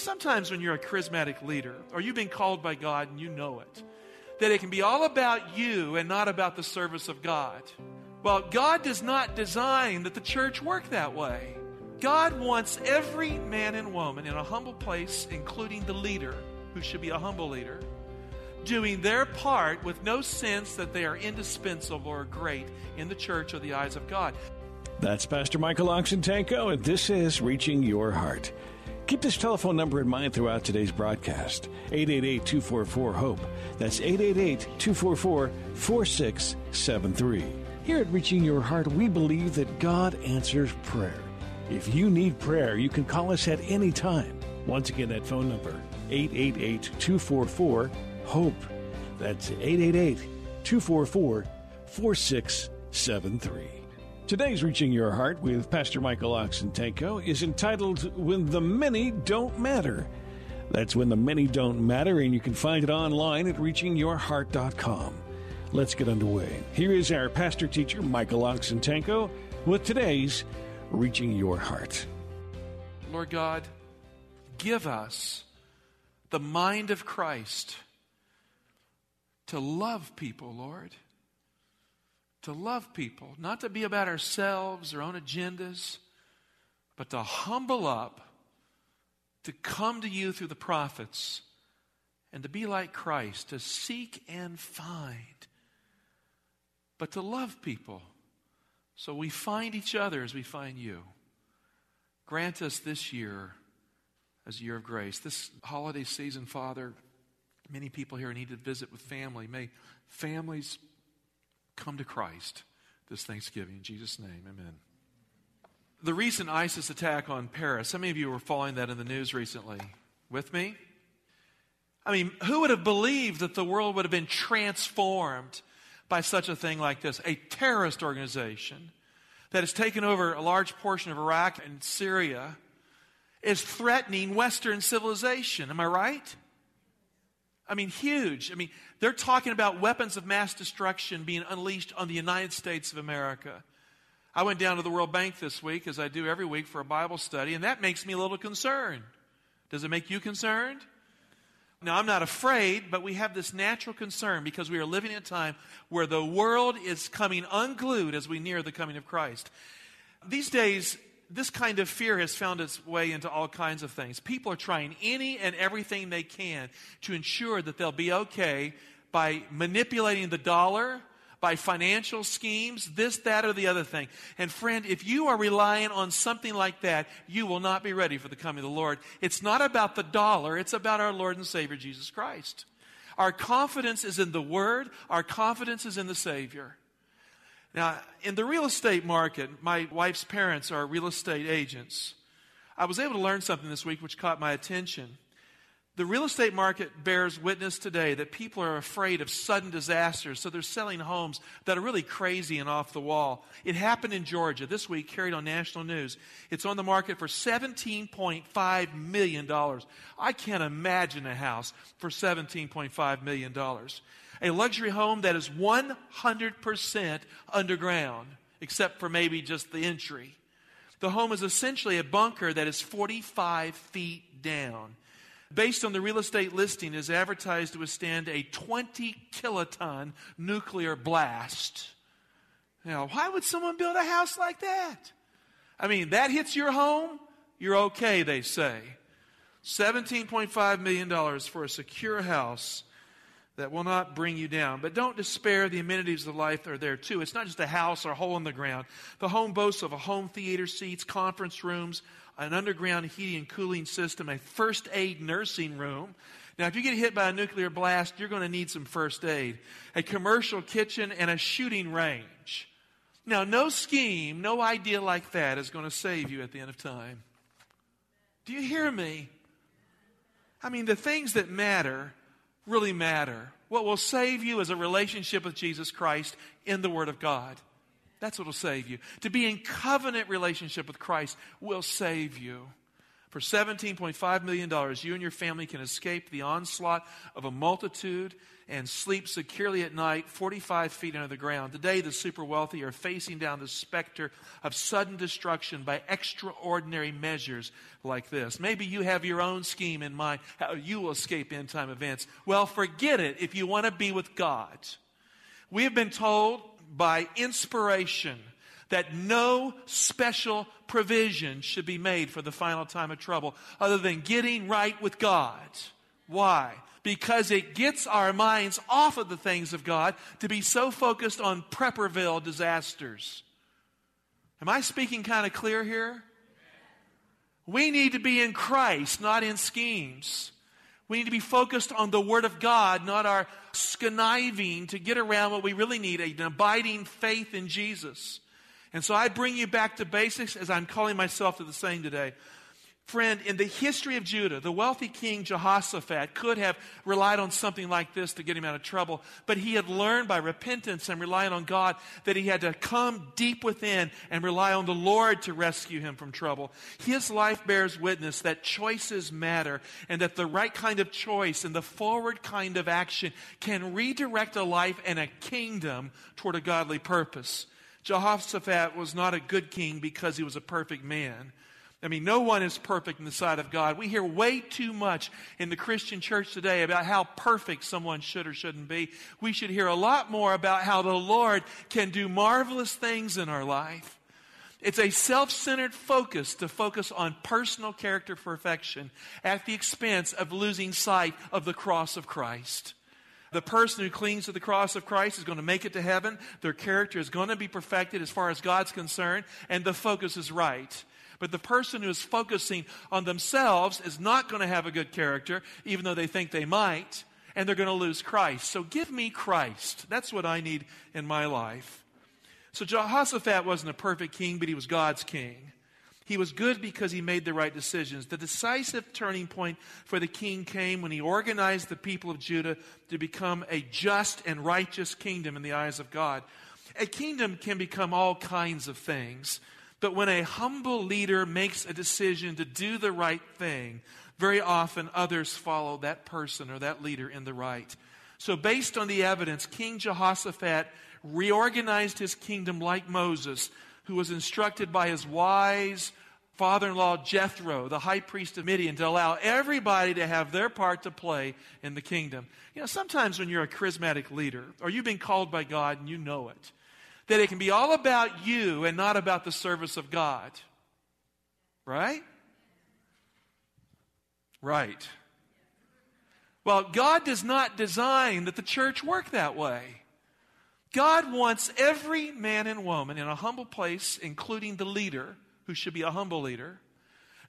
Sometimes when you're a charismatic leader or you've been called by God and you know it, that it can be all about you and not about the service of God. Well, God does not design that the church work that way. God wants every man and woman in a humble place, including the leader, who should be a humble leader, doing their part with no sense that they are indispensable or great in the church or the eyes of God. That's Pastor Michael Oxentenko, and this is Reaching Your Heart. Keep this telephone number in mind throughout today's broadcast 888 244 HOPE. That's 888 244 4673. Here at Reaching Your Heart, we believe that God answers prayer. If you need prayer, you can call us at any time. Once again, that phone number 888 244 HOPE. That's 888 244 4673. Today's Reaching Your Heart with Pastor Michael Oxentenko is entitled When the Many Don't Matter. That's When the Many Don't Matter, and you can find it online at reachingyourheart.com. Let's get underway. Here is our pastor teacher, Michael Oxentenko, with today's Reaching Your Heart. Lord God, give us the mind of Christ to love people, Lord to love people, not to be about ourselves, our own agendas, but to humble up, to come to you through the prophets, and to be like Christ, to seek and find, but to love people. So we find each other as we find you. Grant us this year as a year of grace. This holiday season, Father, many people here need to visit with family. May families come to Christ this Thanksgiving. In Jesus' name, amen. The recent ISIS attack on Paris, how many of you were following that in the news recently? With me? I mean, who would have believed that the world would have been transformed by such a thing like this? A terrorist organization that has taken over a large portion of Iraq and Syria is threatening Western civilization. Am I right? I mean, huge. I mean, they're talking about weapons of mass destruction being unleashed on the United States of America. I went down to the World Bank this week, as I do every week, for a Bible study, and that makes me a little concerned. Does it make you concerned? Now, I'm not afraid, but we have this natural concern because we are living in a time where the world is coming unglued as we near the coming of Christ. These days, this kind of fear has found its way into all kinds of things. People are trying any and everything they can to ensure that they'll be okay by manipulating the dollar, by financial schemes, this, that, or the other thing. And friend, if you are relying on something like that, you will not be ready for the coming of the Lord. It's not about the dollar, it's about our Lord and Savior Jesus Christ. Our confidence is in the Word, our confidence is in the Savior. Now, in the real estate market, my wife's parents are real estate agents. I was able to learn something this week which caught my attention. The real estate market bears witness today that people are afraid of sudden disasters, so they're selling homes that are really crazy and off the wall. It happened in Georgia this week, carried on national news. It's on the market for $17.5 million. I can't imagine a house for $17.5 million a luxury home that is 100% underground, except for maybe just the entry. The home is essentially a bunker that is 45 feet down. Based on the real estate listing, is advertised to withstand a 20 kiloton nuclear blast. Now, why would someone build a house like that? I mean, that hits your home, you're okay, they say. $17.5 million for a secure house that will not bring you down. But don't despair. The amenities of life are there too. It's not just a house or a hole in the ground. The home boasts of a home theater seats, conference rooms, an underground heating and cooling system, a first aid nursing room. Now, if you get hit by a nuclear blast, you're going to need some first aid. A commercial kitchen and a shooting range. Now, no scheme, no idea like that is going to save you at the end of time. Do you hear me? I mean, the things that matter really matter. What will save you is a relationship with Jesus Christ in the Word of God. That's what will save you. To be in covenant relationship with Christ will save you. For $17.5 million, you and your family can escape the onslaught of a multitude and sleep securely at night 45 feet under the ground. Today, the super wealthy are facing down the specter of sudden destruction by extraordinary measures like this. Maybe you have your own scheme in mind how you will escape end time events. Well, forget it if you want to be with God. We have been told by inspiration that no special provision should be made for the final time of trouble other than getting right with God. Why? Because it gets our minds off of the things of God to be so focused on Prepperville disasters. Am I speaking kind of clear here? We need to be in Christ, not in schemes. We need to be focused on the Word of God, not our conniving to get around what we really need an abiding faith in Jesus. And so I bring you back to basics as I'm calling myself to the same today. Friend, in the history of Judah, the wealthy king Jehoshaphat could have relied on something like this to get him out of trouble, but he had learned by repentance and relying on God that he had to come deep within and rely on the Lord to rescue him from trouble. His life bears witness that choices matter and that the right kind of choice and the forward kind of action can redirect a life and a kingdom toward a godly purpose. Jehoshaphat was not a good king because he was a perfect man. I mean, no one is perfect in the sight of God. We hear way too much in the Christian church today about how perfect someone should or shouldn't be. We should hear a lot more about how the Lord can do marvelous things in our life. It's a self centered focus to focus on personal character perfection at the expense of losing sight of the cross of Christ. The person who clings to the cross of Christ is going to make it to heaven. Their character is going to be perfected as far as God's concerned, and the focus is right. But the person who is focusing on themselves is not going to have a good character, even though they think they might, and they're going to lose Christ. So give me Christ. That's what I need in my life. So Jehoshaphat wasn't a perfect king, but he was God's king. He was good because he made the right decisions. The decisive turning point for the king came when he organized the people of Judah to become a just and righteous kingdom in the eyes of God. A kingdom can become all kinds of things, but when a humble leader makes a decision to do the right thing, very often others follow that person or that leader in the right. So, based on the evidence, King Jehoshaphat reorganized his kingdom like Moses who was instructed by his wise father in law Jethro, the high priest of Midian, to allow everybody to have their part to play in the kingdom. You know, sometimes when you're a charismatic leader or you've been called by God and you know it, that it can be all about you and not about the service of God. Right? Right. Well, God does not design that the church work that way. God wants every man and woman in a humble place, including the leader, who should be a humble leader,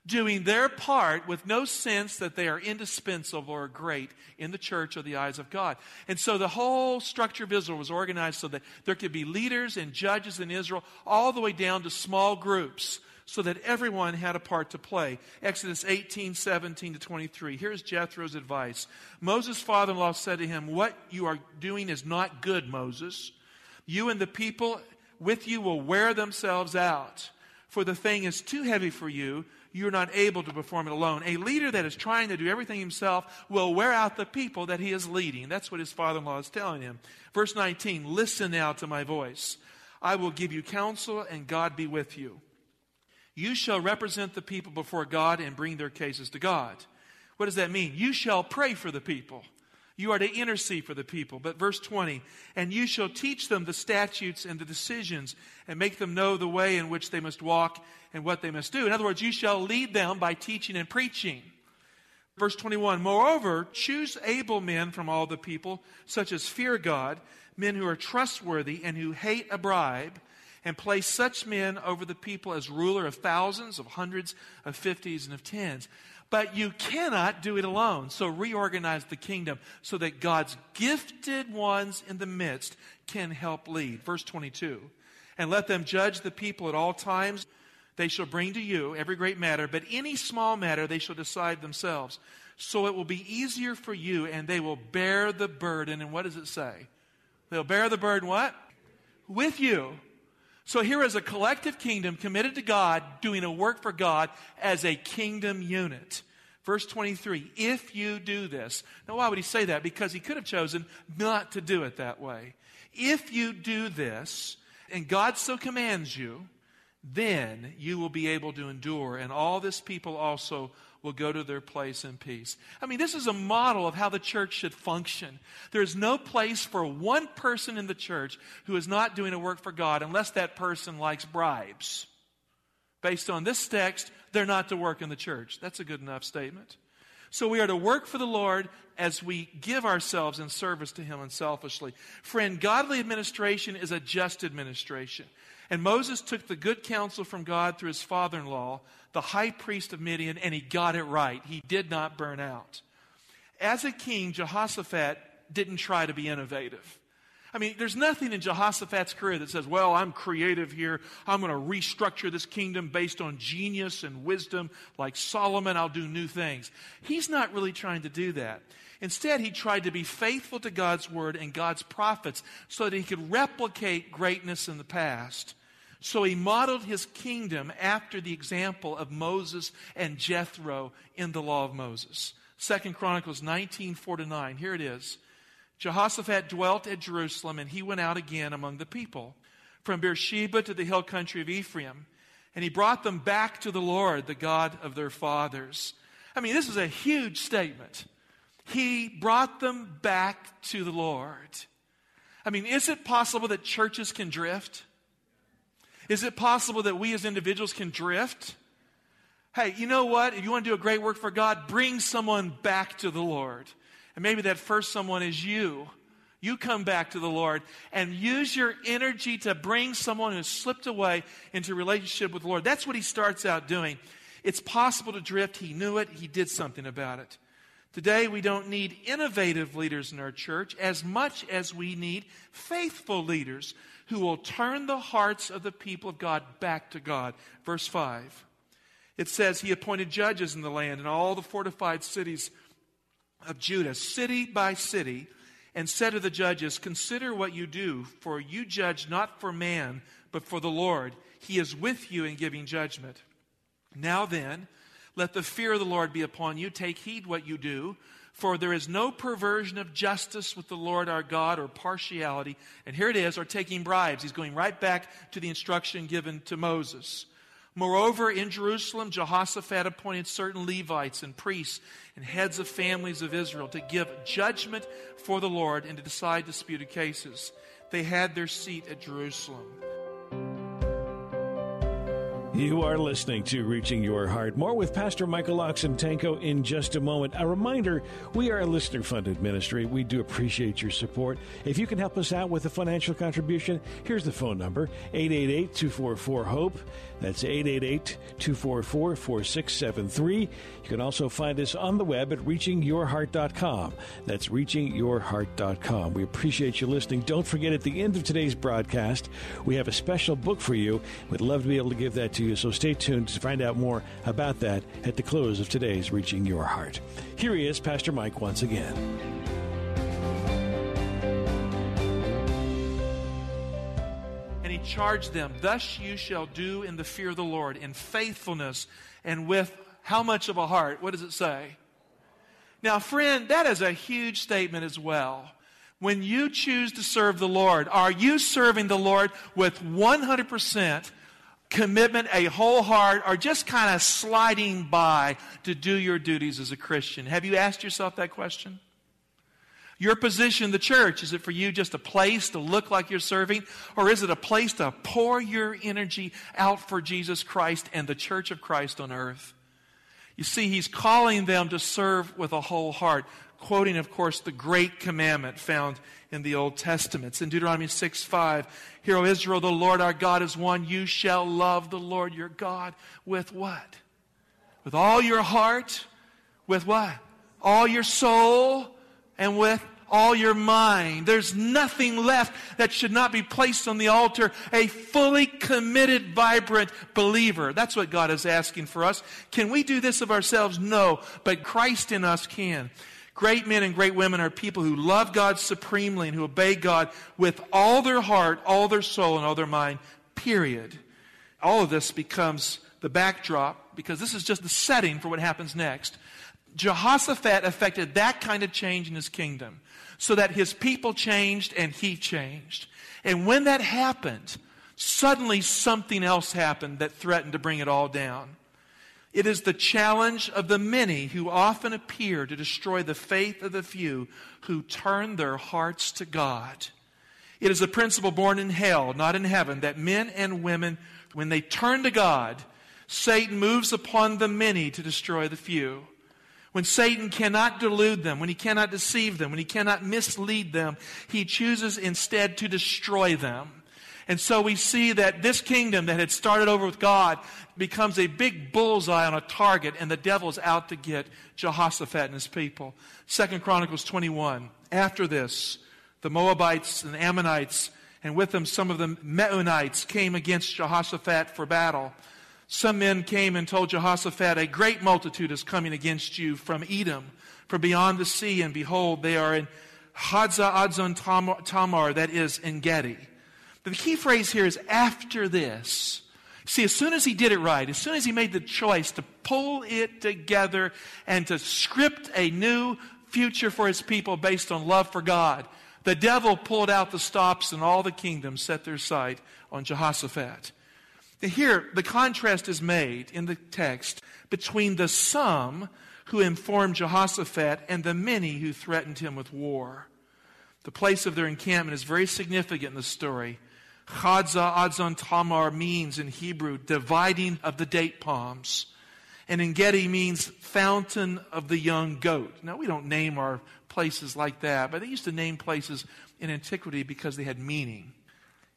doing their part with no sense that they are indispensable or great in the church or the eyes of God. And so the whole structure of Israel was organized so that there could be leaders and judges in Israel, all the way down to small groups so that everyone had a part to play. Exodus 18, 17 to 23. Here's Jethro's advice. Moses' father in law said to him, What you are doing is not good, Moses. You and the people with you will wear themselves out, for the thing is too heavy for you. You're not able to perform it alone. A leader that is trying to do everything himself will wear out the people that he is leading. That's what his father in law is telling him. Verse 19 Listen now to my voice. I will give you counsel, and God be with you. You shall represent the people before God and bring their cases to God. What does that mean? You shall pray for the people. You are to intercede for the people. But verse 20, and you shall teach them the statutes and the decisions and make them know the way in which they must walk and what they must do. In other words, you shall lead them by teaching and preaching. Verse 21, moreover, choose able men from all the people, such as fear God, men who are trustworthy and who hate a bribe and place such men over the people as ruler of thousands, of hundreds, of fifties, and of tens. But you cannot do it alone. So reorganize the kingdom so that God's gifted ones in the midst can help lead. Verse 22. And let them judge the people at all times they shall bring to you every great matter, but any small matter they shall decide themselves. So it will be easier for you, and they will bear the burden. And what does it say? They'll bear the burden what? With you. So here is a collective kingdom committed to God, doing a work for God as a kingdom unit. Verse 23, if you do this. Now, why would he say that? Because he could have chosen not to do it that way. If you do this, and God so commands you, then you will be able to endure, and all this people also will go to their place in peace. I mean, this is a model of how the church should function. There's no place for one person in the church who is not doing a work for God unless that person likes bribes. Based on this text, they're not to work in the church. That's a good enough statement. So we are to work for the Lord as we give ourselves in service to Him unselfishly. Friend, godly administration is a just administration. And Moses took the good counsel from God through his father in law, the high priest of Midian, and he got it right. He did not burn out. As a king, Jehoshaphat didn't try to be innovative. I mean, there's nothing in Jehoshaphat's career that says, well, I'm creative here. I'm going to restructure this kingdom based on genius and wisdom. Like Solomon, I'll do new things. He's not really trying to do that. Instead, he tried to be faithful to God's word and God's prophets so that he could replicate greatness in the past. So he modeled his kingdom after the example of Moses and Jethro in the law of Moses. Second Chronicles 19, 4 to 9. Here it is. Jehoshaphat dwelt at Jerusalem, and he went out again among the people, from Beersheba to the hill country of Ephraim. And he brought them back to the Lord, the God of their fathers. I mean, this is a huge statement. He brought them back to the Lord. I mean, is it possible that churches can drift? Is it possible that we as individuals can drift? Hey, you know what? If you want to do a great work for God, bring someone back to the Lord. And maybe that first someone is you. You come back to the Lord and use your energy to bring someone who's slipped away into relationship with the Lord. That's what he starts out doing. It's possible to drift. He knew it. He did something about it. Today, we don't need innovative leaders in our church as much as we need faithful leaders who will turn the hearts of the people of God back to God. Verse 5. It says, He appointed judges in the land and all the fortified cities of Judah, city by city, and said to the judges, Consider what you do, for you judge not for man, but for the Lord. He is with you in giving judgment. Now then, let the fear of the Lord be upon you. Take heed what you do, for there is no perversion of justice with the Lord our God or partiality. And here it is, or taking bribes. He's going right back to the instruction given to Moses. Moreover, in Jerusalem, Jehoshaphat appointed certain Levites and priests and heads of families of Israel to give judgment for the Lord and to decide disputed cases. They had their seat at Jerusalem. You are listening to Reaching Your Heart. More with Pastor Michael Oxentenko in just a moment. A reminder we are a listener funded ministry. We do appreciate your support. If you can help us out with a financial contribution, here's the phone number 888 244 HOPE. That's 888 244 4673. You can also find us on the web at reachingyourheart.com. That's reachingyourheart.com. We appreciate you listening. Don't forget at the end of today's broadcast, we have a special book for you. We'd love to be able to give that to you, so stay tuned to find out more about that at the close of today's Reaching Your Heart. Here he is, Pastor Mike, once again. And he charged them, Thus you shall do in the fear of the Lord, in faithfulness, and with how much of a heart? What does it say? Now, friend, that is a huge statement as well. When you choose to serve the Lord, are you serving the Lord with 100% commitment, a whole heart, or just kind of sliding by to do your duties as a Christian? Have you asked yourself that question? Your position in the church, is it for you just a place to look like you're serving? Or is it a place to pour your energy out for Jesus Christ and the church of Christ on earth? You see, he's calling them to serve with a whole heart, quoting, of course, the great commandment found in the Old Testament. It's in Deuteronomy 6 5. Hear, O Israel, the Lord our God is one. You shall love the Lord your God with what? With all your heart? With what? All your soul? And with all your mind. There's nothing left that should not be placed on the altar. A fully committed, vibrant believer. That's what God is asking for us. Can we do this of ourselves? No, but Christ in us can. Great men and great women are people who love God supremely and who obey God with all their heart, all their soul, and all their mind, period. All of this becomes the backdrop because this is just the setting for what happens next. Jehoshaphat affected that kind of change in his kingdom so that his people changed and he changed. And when that happened, suddenly something else happened that threatened to bring it all down. It is the challenge of the many who often appear to destroy the faith of the few who turn their hearts to God. It is a principle born in hell, not in heaven, that men and women, when they turn to God, Satan moves upon the many to destroy the few. When Satan cannot delude them, when he cannot deceive them, when he cannot mislead them, he chooses instead to destroy them. And so we see that this kingdom that had started over with God becomes a big bullseye on a target, and the devil's out to get Jehoshaphat and his people. Second Chronicles 21. After this, the Moabites and Ammonites, and with them some of the Meunites, came against Jehoshaphat for battle. Some men came and told Jehoshaphat, A great multitude is coming against you from Edom, from beyond the sea, and behold, they are in Hazazon Tamar, that is En Gedi. The key phrase here is after this. See, as soon as he did it right, as soon as he made the choice to pull it together and to script a new future for his people based on love for God, the devil pulled out the stops and all the kingdoms set their sight on Jehoshaphat. Here, the contrast is made in the text between the some who informed Jehoshaphat and the many who threatened him with war. The place of their encampment is very significant in the story. Chadza Adzon Tamar means in Hebrew dividing of the date palms. And En Gedi means fountain of the young goat. Now, we don't name our places like that, but they used to name places in antiquity because they had meaning.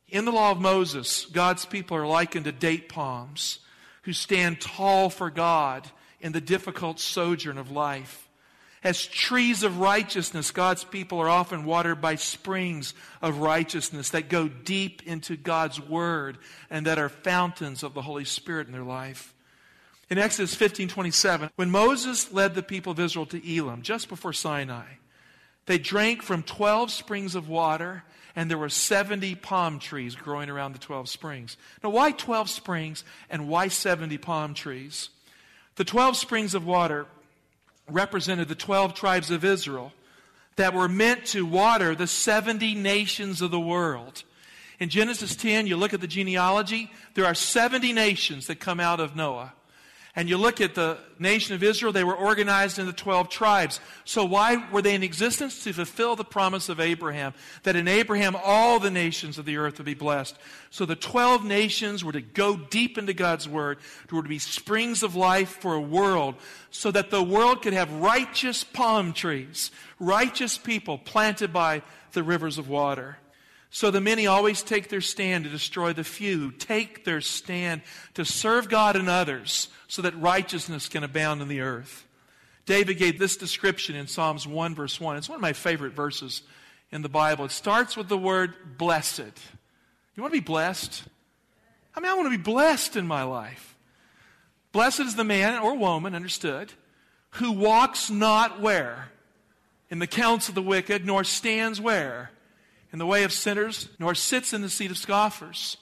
In the law of Moses, God's people are likened to date palms who stand tall for God in the difficult sojourn of life. As trees of righteousness, God's people are often watered by springs of righteousness that go deep into God's Word and that are fountains of the Holy Spirit in their life. In Exodus 15 27, when Moses led the people of Israel to Elim, just before Sinai, they drank from 12 springs of water, and there were 70 palm trees growing around the 12 springs. Now, why 12 springs and why 70 palm trees? The 12 springs of water represented the 12 tribes of Israel that were meant to water the 70 nations of the world. In Genesis 10, you look at the genealogy, there are 70 nations that come out of Noah and you look at the nation of Israel, they were organized into 12 tribes. So why were they in existence? To fulfill the promise of Abraham, that in Abraham all the nations of the earth would be blessed. So the 12 nations were to go deep into God's word, were to be springs of life for a world, so that the world could have righteous palm trees, righteous people planted by the rivers of water. So the many always take their stand to destroy the few, take their stand to serve God and others so that righteousness can abound in the earth. David gave this description in Psalms 1, verse 1. It's one of my favorite verses in the Bible. It starts with the word blessed. You want to be blessed? I mean, I want to be blessed in my life. Blessed is the man or woman, understood, who walks not where? In the counts of the wicked, nor stands where? In the way of sinners, nor sits in the seat of scoffers.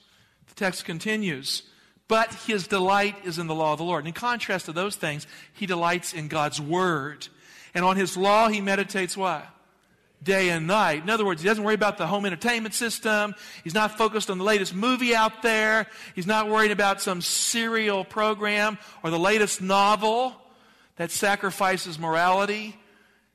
The text continues. But his delight is in the law of the Lord. And in contrast to those things, he delights in God's word. And on his law, he meditates what? Day and night. In other words, he doesn't worry about the home entertainment system. He's not focused on the latest movie out there. He's not worried about some serial program or the latest novel that sacrifices morality.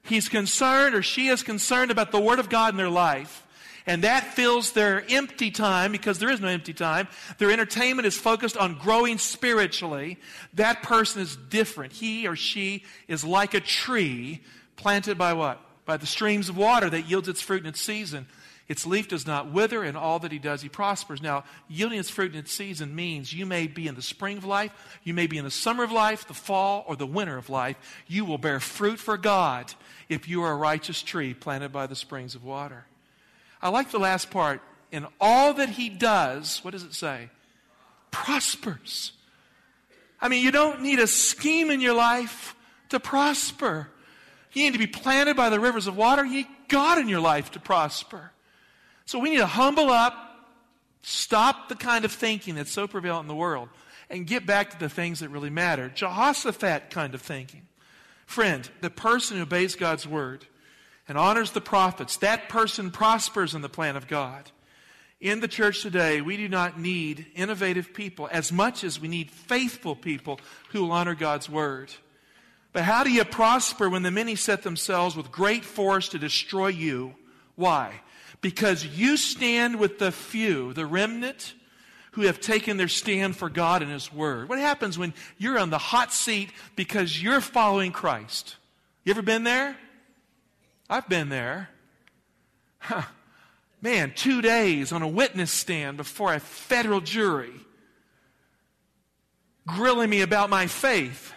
He's concerned or she is concerned about the Word of God in their life and that fills their empty time because there is no empty time. Their entertainment is focused on growing spiritually. That person is different. He or she is like a tree planted by what? By the streams of water that yields its fruit in its season. Its leaf does not wither, and all that he does, he prospers. Now, yielding its fruit in its season means you may be in the spring of life, you may be in the summer of life, the fall, or the winter of life. You will bear fruit for God if you are a righteous tree planted by the springs of water. I like the last part. In all that he does, what does it say? Prospers. I mean, you don't need a scheme in your life to prosper. You need to be planted by the rivers of water. You need God in your life to prosper. So we need to humble up, stop the kind of thinking that's so prevalent in the world, and get back to the things that really matter. Jehoshaphat kind of thinking. Friend, the person who obeys God's word and honors the prophets, that person prospers in the plan of God. In the church today, we do not need innovative people as much as we need faithful people who will honor God's word. But how do you prosper when the many set themselves with great force to destroy you? Why? Because you stand with the few, the remnant, who have taken their stand for God and His Word. What happens when you're on the hot seat because you're following Christ? You ever been there? I've been there. Huh. Man, two days on a witness stand before a federal jury, grilling me about my faith.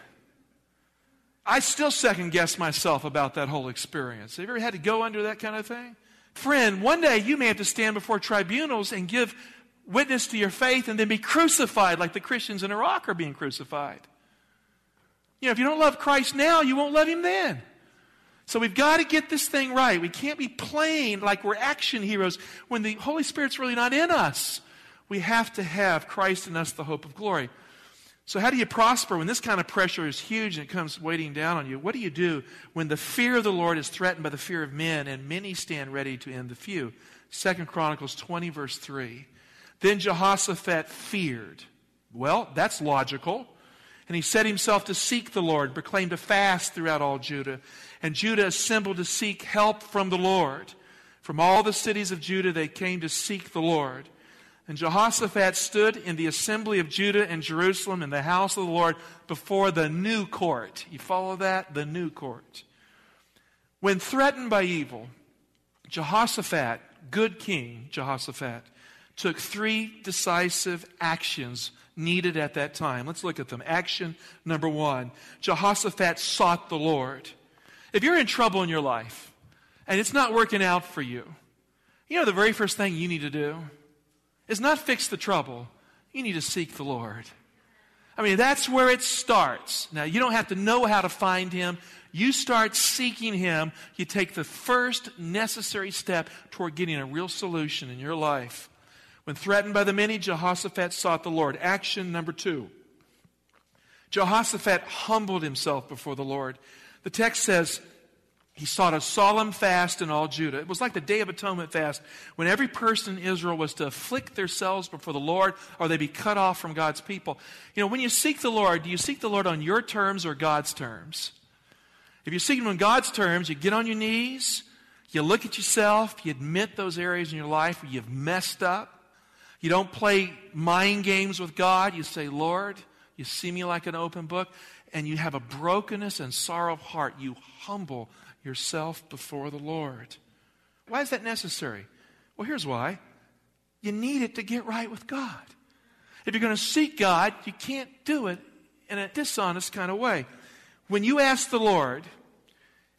I still second guess myself about that whole experience. Have you ever had to go under that kind of thing? Friend, one day you may have to stand before tribunals and give witness to your faith and then be crucified like the Christians in Iraq are being crucified. You know, if you don't love Christ now, you won't love him then. So we've got to get this thing right. We can't be playing like we're action heroes when the Holy Spirit's really not in us. We have to have Christ in us, the hope of glory. So, how do you prosper when this kind of pressure is huge and it comes weighting down on you? What do you do when the fear of the Lord is threatened by the fear of men and many stand ready to end the few? Second Chronicles 20, verse 3. Then Jehoshaphat feared. Well, that's logical. And he set himself to seek the Lord, proclaimed a fast throughout all Judah. And Judah assembled to seek help from the Lord. From all the cities of Judah, they came to seek the Lord. And Jehoshaphat stood in the assembly of Judah and Jerusalem in the house of the Lord before the new court. You follow that? The new court. When threatened by evil, Jehoshaphat, good king Jehoshaphat, took three decisive actions needed at that time. Let's look at them. Action number one Jehoshaphat sought the Lord. If you're in trouble in your life and it's not working out for you, you know the very first thing you need to do? is not fix the trouble. You need to seek the Lord. I mean, that's where it starts. Now, you don't have to know how to find Him. You start seeking Him. You take the first necessary step toward getting a real solution in your life. When threatened by the many, Jehoshaphat sought the Lord. Action number two Jehoshaphat humbled himself before the Lord. The text says, he sought a solemn fast in all Judah. It was like the Day of Atonement fast when every person in Israel was to afflict themselves before the Lord or they'd be cut off from God's people. You know, when you seek the Lord, do you seek the Lord on your terms or God's terms? If you seek Him on God's terms, you get on your knees, you look at yourself, you admit those areas in your life where you've messed up. You don't play mind games with God. You say, Lord, you see me like an open book, and you have a brokenness and sorrow of heart. You humble yourself before the Lord. Why is that necessary? Well, here's why. You need it to get right with God. If you're going to seek God, you can't do it in a dishonest kind of way. When you ask the Lord,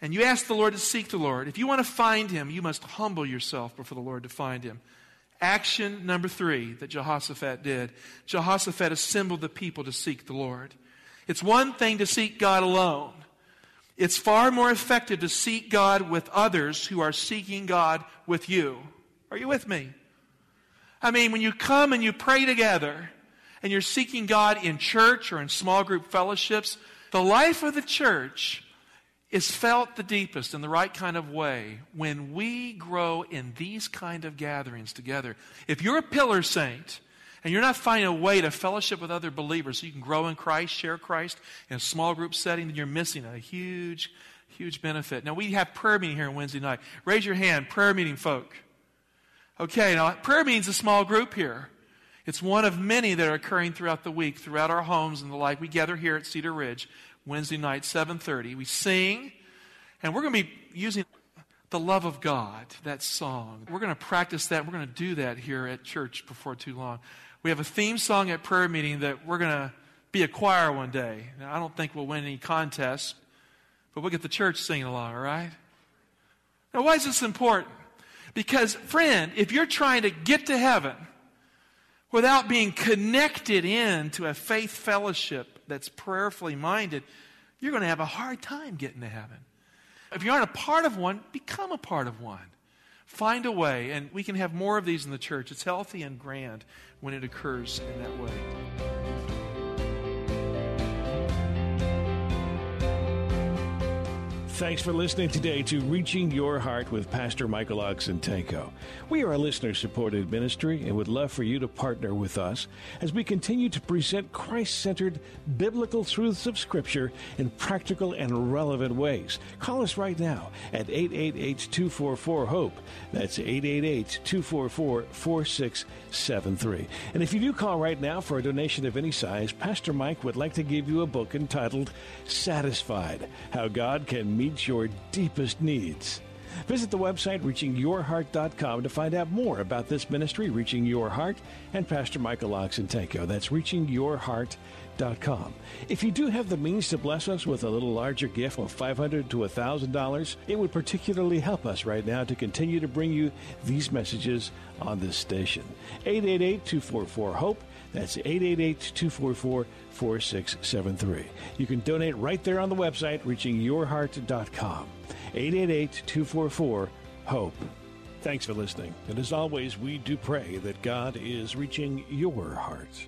and you ask the Lord to seek the Lord, if you want to find Him, you must humble yourself before the Lord to find Him. Action number three that Jehoshaphat did Jehoshaphat assembled the people to seek the Lord. It's one thing to seek God alone. It's far more effective to seek God with others who are seeking God with you. Are you with me? I mean, when you come and you pray together and you're seeking God in church or in small group fellowships, the life of the church is felt the deepest in the right kind of way when we grow in these kind of gatherings together. If you're a pillar saint, and you're not finding a way to fellowship with other believers so you can grow in Christ, share Christ in a small group setting, then you're missing a huge, huge benefit. Now, we have prayer meeting here on Wednesday night. Raise your hand, prayer meeting folk. Okay, now, prayer meeting's a small group here. It's one of many that are occurring throughout the week, throughout our homes and the like. We gather here at Cedar Ridge Wednesday night, 7:30. We sing, and we're going to be using the love of God, that song. We're going to practice that. We're going to do that here at church before too long. We have a theme song at prayer meeting that we're going to be a choir one day. Now, I don't think we'll win any contests, but we'll get the church singing along, all right? Now, why is this important? Because, friend, if you're trying to get to heaven without being connected in to a faith fellowship that's prayerfully minded, you're going to have a hard time getting to heaven. If you aren't a part of one, become a part of one. Find a way, and we can have more of these in the church. It's healthy and grand when it occurs in that way. Thanks for listening today to Reaching Your Heart with Pastor Michael Oxentenko. We are a listener supported ministry and would love for you to partner with us as we continue to present Christ centered biblical truths of Scripture in practical and relevant ways. Call us right now at 888 244 HOPE. That's 888 244 4673. And if you do call right now for a donation of any size, Pastor Mike would like to give you a book entitled Satisfied How God Can Meet meet your deepest needs. Visit the website reachingyourheart.com to find out more about this ministry, Reaching Your Heart, and Pastor Michael Oxentenko. That's reachingyourheart.com. If you do have the means to bless us with a little larger gift of $500 to $1,000, it would particularly help us right now to continue to bring you these messages on this station. 888 244 HOPE. That's 888 244 4673. You can donate right there on the website, reachingyourheart.com. 888 244 HOPE. Thanks for listening. And as always, we do pray that God is reaching your heart.